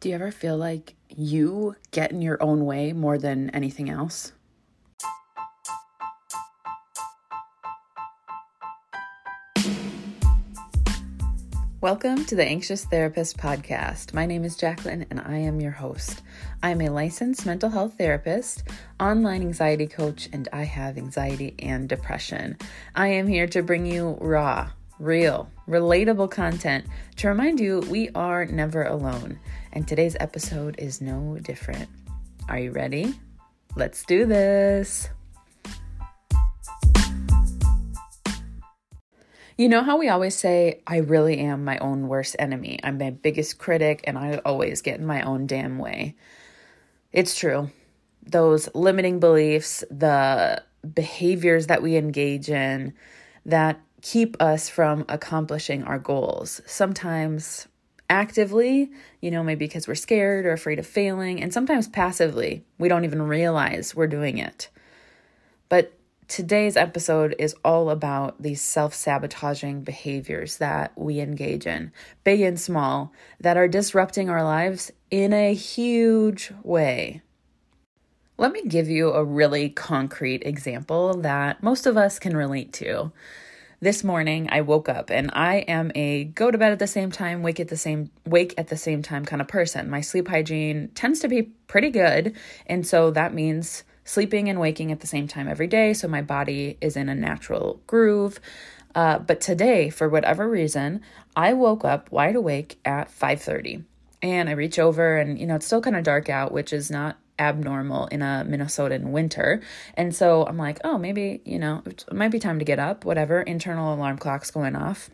Do you ever feel like you get in your own way more than anything else? Welcome to the Anxious Therapist Podcast. My name is Jacqueline and I am your host. I am a licensed mental health therapist, online anxiety coach, and I have anxiety and depression. I am here to bring you raw, real, relatable content to remind you we are never alone. And today's episode is no different. Are you ready? Let's do this. You know how we always say, I really am my own worst enemy. I'm my biggest critic and I always get in my own damn way. It's true. Those limiting beliefs, the behaviors that we engage in that keep us from accomplishing our goals. Sometimes actively, you know, maybe because we're scared or afraid of failing, and sometimes passively, we don't even realize we're doing it. But today's episode is all about these self sabotaging behaviors that we engage in, big and small, that are disrupting our lives in a huge way. Let me give you a really concrete example that most of us can relate to this morning I woke up and I am a go to bed at the same time, wake at the same wake at the same time kind of person. My sleep hygiene tends to be pretty good, and so that means sleeping and waking at the same time every day so my body is in a natural groove. Uh, but today, for whatever reason, I woke up wide awake at 5:30. And I reach over and you know, it's still kind of dark out, which is not abnormal in a Minnesotan winter. And so I'm like, oh, maybe, you know, it might be time to get up, whatever. Internal alarm clock's going off.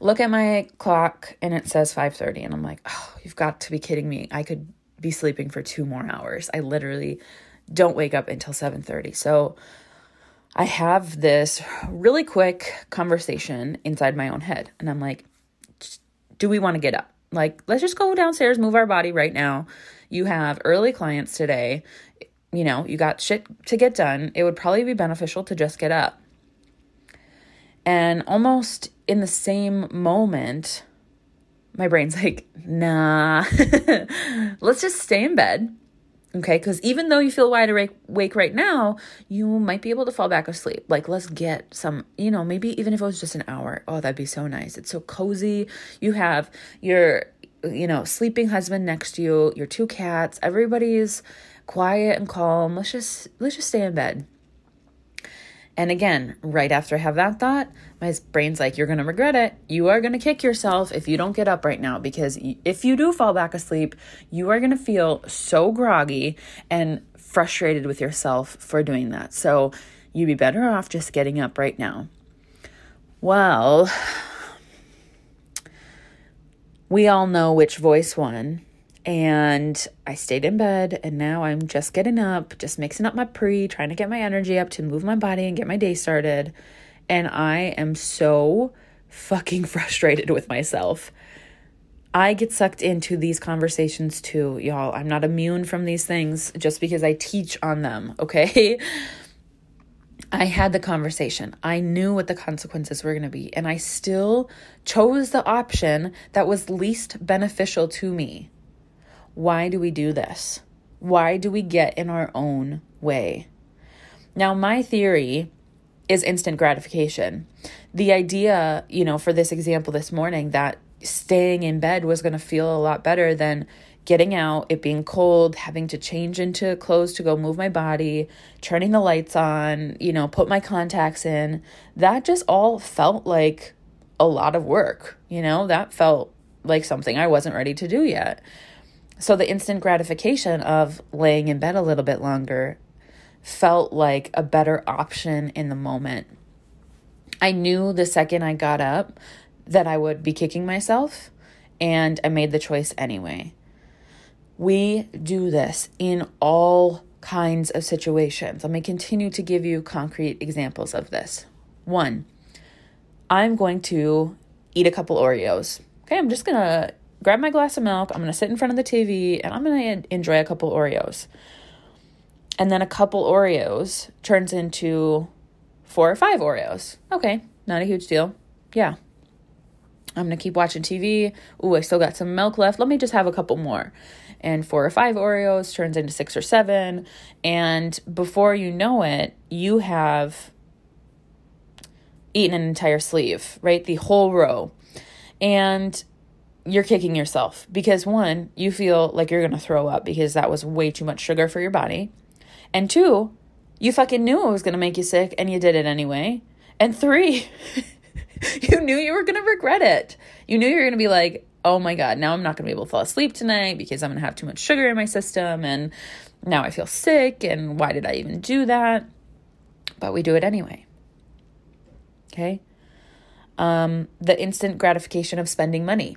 Look at my clock and it says 5:30 and I'm like, "Oh, you've got to be kidding me. I could be sleeping for 2 more hours. I literally don't wake up until 7:30." So I have this really quick conversation inside my own head and I'm like, "Do we want to get up?" Like, let's just go downstairs, move our body right now you have early clients today, you know, you got shit to get done, it would probably be beneficial to just get up. And almost in the same moment, my brain's like, nah, let's just stay in bed. Okay, because even though you feel wide awake right now, you might be able to fall back asleep. Like, let's get some, you know, maybe even if it was just an hour. Oh, that'd be so nice. It's so cozy. You have your you know, sleeping husband next to you, your two cats, everybody's quiet and calm. Let's just let's just stay in bed. And again, right after I have that thought, my brain's like, you're going to regret it. You are going to kick yourself if you don't get up right now because if you do fall back asleep, you are going to feel so groggy and frustrated with yourself for doing that. So you'd be better off just getting up right now. Well, we all know which voice won. And I stayed in bed, and now I'm just getting up, just mixing up my pre, trying to get my energy up to move my body and get my day started. And I am so fucking frustrated with myself. I get sucked into these conversations too, y'all. I'm not immune from these things just because I teach on them, okay? I had the conversation. I knew what the consequences were going to be, and I still chose the option that was least beneficial to me. Why do we do this? Why do we get in our own way? Now, my theory is instant gratification. The idea, you know, for this example this morning, that staying in bed was going to feel a lot better than getting out, it being cold, having to change into clothes to go move my body, turning the lights on, you know, put my contacts in. That just all felt like a lot of work, you know, that felt like something I wasn't ready to do yet. So the instant gratification of laying in bed a little bit longer felt like a better option in the moment. I knew the second I got up that I would be kicking myself, and I made the choice anyway. We do this in all kinds of situations. Let me continue to give you concrete examples of this. One, I'm going to eat a couple Oreos. Okay, I'm just gonna grab my glass of milk, I'm gonna sit in front of the TV, and I'm gonna enjoy a couple Oreos. And then a couple Oreos turns into four or five Oreos. Okay, not a huge deal. Yeah. I'm to keep watching TV. Ooh, I still got some milk left. Let me just have a couple more. And four or five Oreos turns into six or seven. And before you know it, you have eaten an entire sleeve, right? The whole row. And you're kicking yourself because one, you feel like you're to throw up because that was way too much sugar for your body. And two, you fucking knew it was to make you sick and you did it anyway. And three, you knew you were going to regret it. You knew you were going to be like, oh my God, now I'm not going to be able to fall asleep tonight because I'm going to have too much sugar in my system. And now I feel sick. And why did I even do that? But we do it anyway. Okay. Um, the instant gratification of spending money.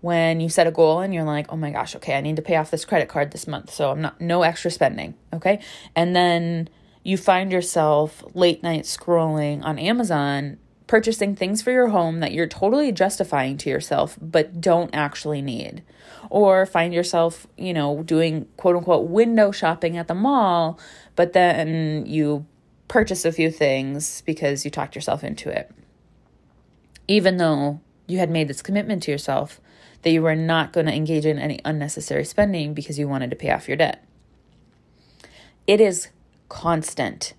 When you set a goal and you're like, oh my gosh, okay, I need to pay off this credit card this month. So I'm not, no extra spending. Okay. And then you find yourself late night scrolling on Amazon, purchasing things for your home that you're totally justifying to yourself, but don't actually need. Or find yourself, you know, doing quote unquote window shopping at the mall, but then you purchase a few things because you talked yourself into it. Even though you had made this commitment to yourself that you were not going to engage in any unnecessary spending because you wanted to pay off your debt. It is constant.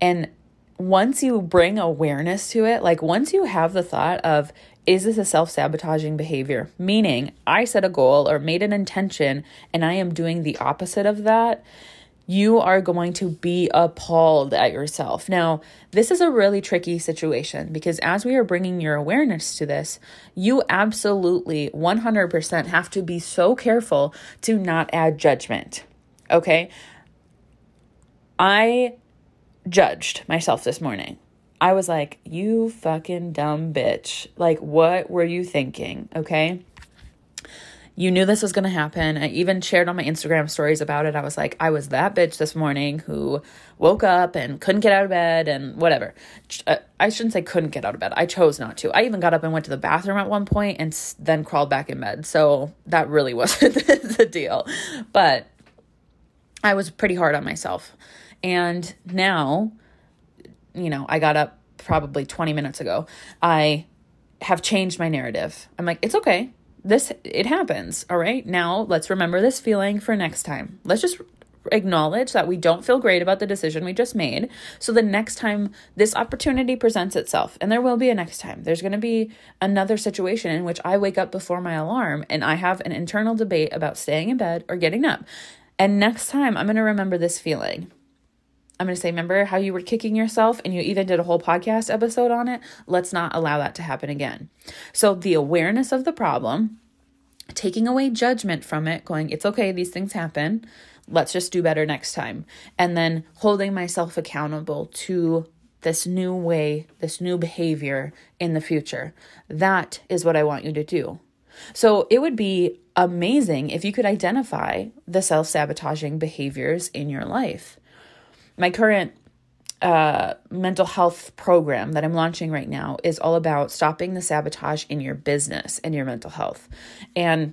And once you bring awareness to it, like once you have the thought of, is this a self sabotaging behavior? Meaning, I set a goal or made an intention and I am doing the opposite of that. You are going to be appalled at yourself. Now, this is a really tricky situation because as we are bringing your awareness to this, you absolutely 100% have to be so careful to not add judgment. Okay? I judged myself this morning. I was like, you fucking dumb bitch. Like, what were you thinking? Okay. You knew this was going to happen. I even shared on my Instagram stories about it. I was like, I was that bitch this morning who woke up and couldn't get out of bed and whatever. Uh, I shouldn't say couldn't get out of bed. I chose not to. I even got up and went to the bathroom at one point and then crawled back in bed. So that really wasn't the deal. But I was pretty hard on myself. And now, you know, I got up probably 20 minutes ago. I have changed my narrative. I'm like, it's okay. This, it happens. All right. Now let's remember this feeling for next time. Let's just acknowledge that we don't feel great about the decision we just made. So the next time this opportunity presents itself, and there will be a next time, there's going to be another situation in which I wake up before my alarm and I have an internal debate about staying in bed or getting up. And next time I'm going to remember this feeling. I'm going to say, remember how you were kicking yourself and you even did a whole podcast episode on it? Let's not allow that to happen again. So, the awareness of the problem, taking away judgment from it, going, it's okay, these things happen. Let's just do better next time. And then holding myself accountable to this new way, this new behavior in the future. That is what I want you to do. So, it would be amazing if you could identify the self sabotaging behaviors in your life my current uh, mental health program that I'm launching right now is all about stopping the sabotage in your business and your mental health. And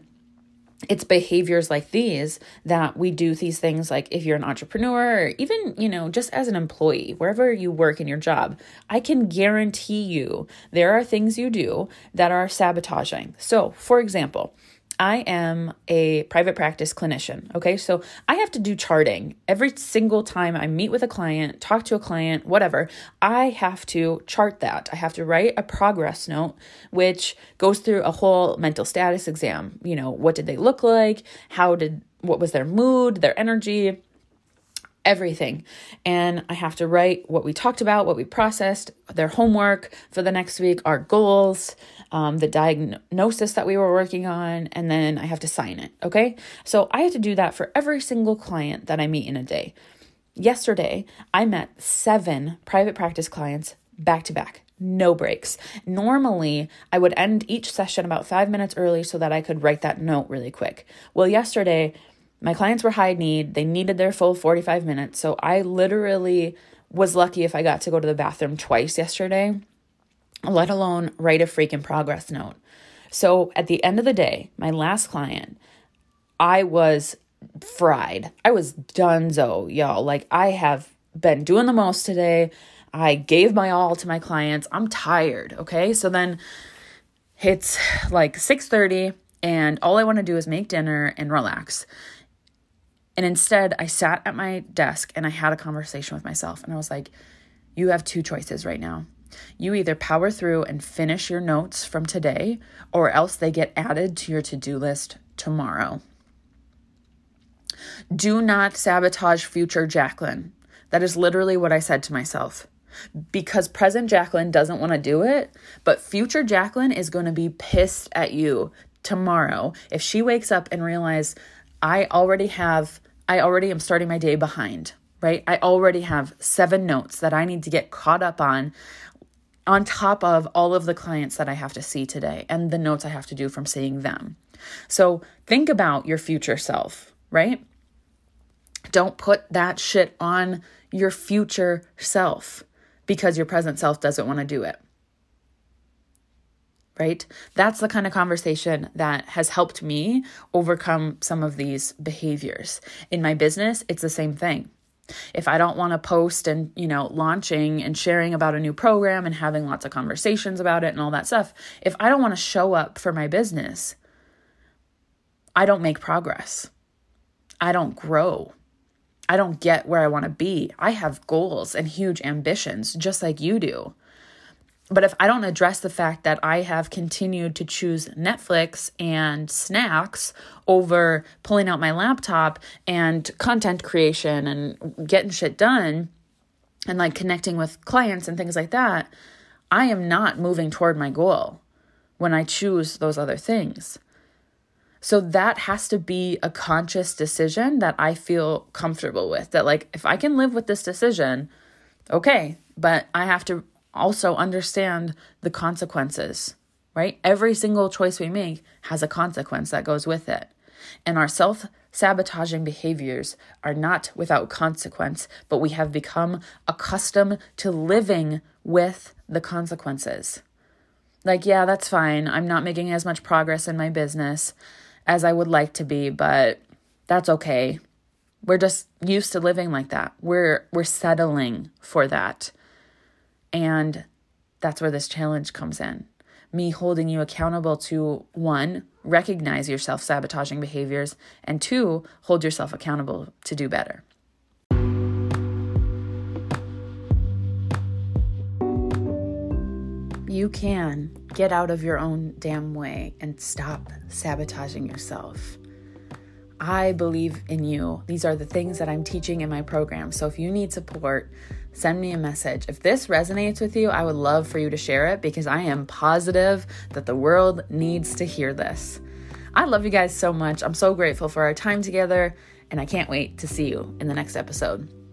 it's behaviors like these that we do these things like if you're an entrepreneur or even you know just as an employee wherever you work in your job i can guarantee you there are things you do that are sabotaging so for example I am a private practice clinician. Okay. So I have to do charting every single time I meet with a client, talk to a client, whatever. I have to chart that. I have to write a progress note, which goes through a whole mental status exam. You know, what did they look like? How did, what was their mood, their energy? Everything. And I have to write what we talked about, what we processed, their homework for the next week, our goals, um, the diagnosis that we were working on, and then I have to sign it. Okay. So I have to do that for every single client that I meet in a day. Yesterday, I met seven private practice clients back to back no breaks. Normally, I would end each session about five minutes early so that I could write that note really quick. Well, yesterday, my clients were high need. They needed their full 45 minutes. So I literally was lucky if I got to go to the bathroom twice yesterday, let alone write a freaking progress note. So at the end of the day, my last client, I was fried. I was donezo, y'all. Like I have been doing the most today. I gave my all to my clients. I'm tired. Okay. So then It's like 6:30 and all I want to do is make dinner and relax. And instead, I sat at my desk and I had a conversation with myself and I was like, you have two choices right now. You either power through and finish your notes from today, or else they get added to your to do list tomorrow. Do not sabotage future Jacqueline. That is literally what I said to myself. Because present Jacqueline doesn't want to do it, but future Jacqueline is going to be pissed at you tomorrow if she wakes up and realizes I already have I already am starting my day behind, right? I already have 7 notes that I need to get caught up on on top of all of the clients that I have to see today and the notes I have to do from seeing them. So, think about your future self, right? Don't put that shit on your future self because your present self doesn't want to do it. Right? That's the kind of conversation that has helped me overcome some of these behaviors. In my business, it's the same thing. If I don't want to post and, you know, launching and sharing about a new program and having lots of conversations about it and all that stuff, if I don't want to show up for my business, I don't make progress. I don't grow. I don't get where I want to be. I have goals and huge ambitions, just like you do. But if I don't address the fact that I have continued to choose Netflix and snacks over pulling out my laptop and content creation and getting shit done and like connecting with clients and things like that, I am not moving toward my goal when I choose those other things. So that has to be a conscious decision that I feel comfortable with. That, like, if I can live with this decision, okay, but I have to also understand the consequences, right? Every single choice we make has a consequence that goes with it. And our self sabotaging behaviors are not without consequence, but we have become accustomed to living with the consequences. Like, yeah, that's fine. I'm not making as much progress in my business as I would like to be, but that's okay. We're just used to living like that. We're we're settling for that. And that's where this challenge comes in. Me holding you accountable to one, recognize your self-sabotaging behaviors, and two, hold yourself accountable to do better. You can get out of your own damn way and stop sabotaging yourself. I believe in you. These are the things that I'm teaching in my program. So if you need support, send me a message. If this resonates with you, I would love for you to share it because I am positive that the world needs to hear this. I love you guys so much. I'm so grateful for our time together, and I can't wait to see you in the next episode.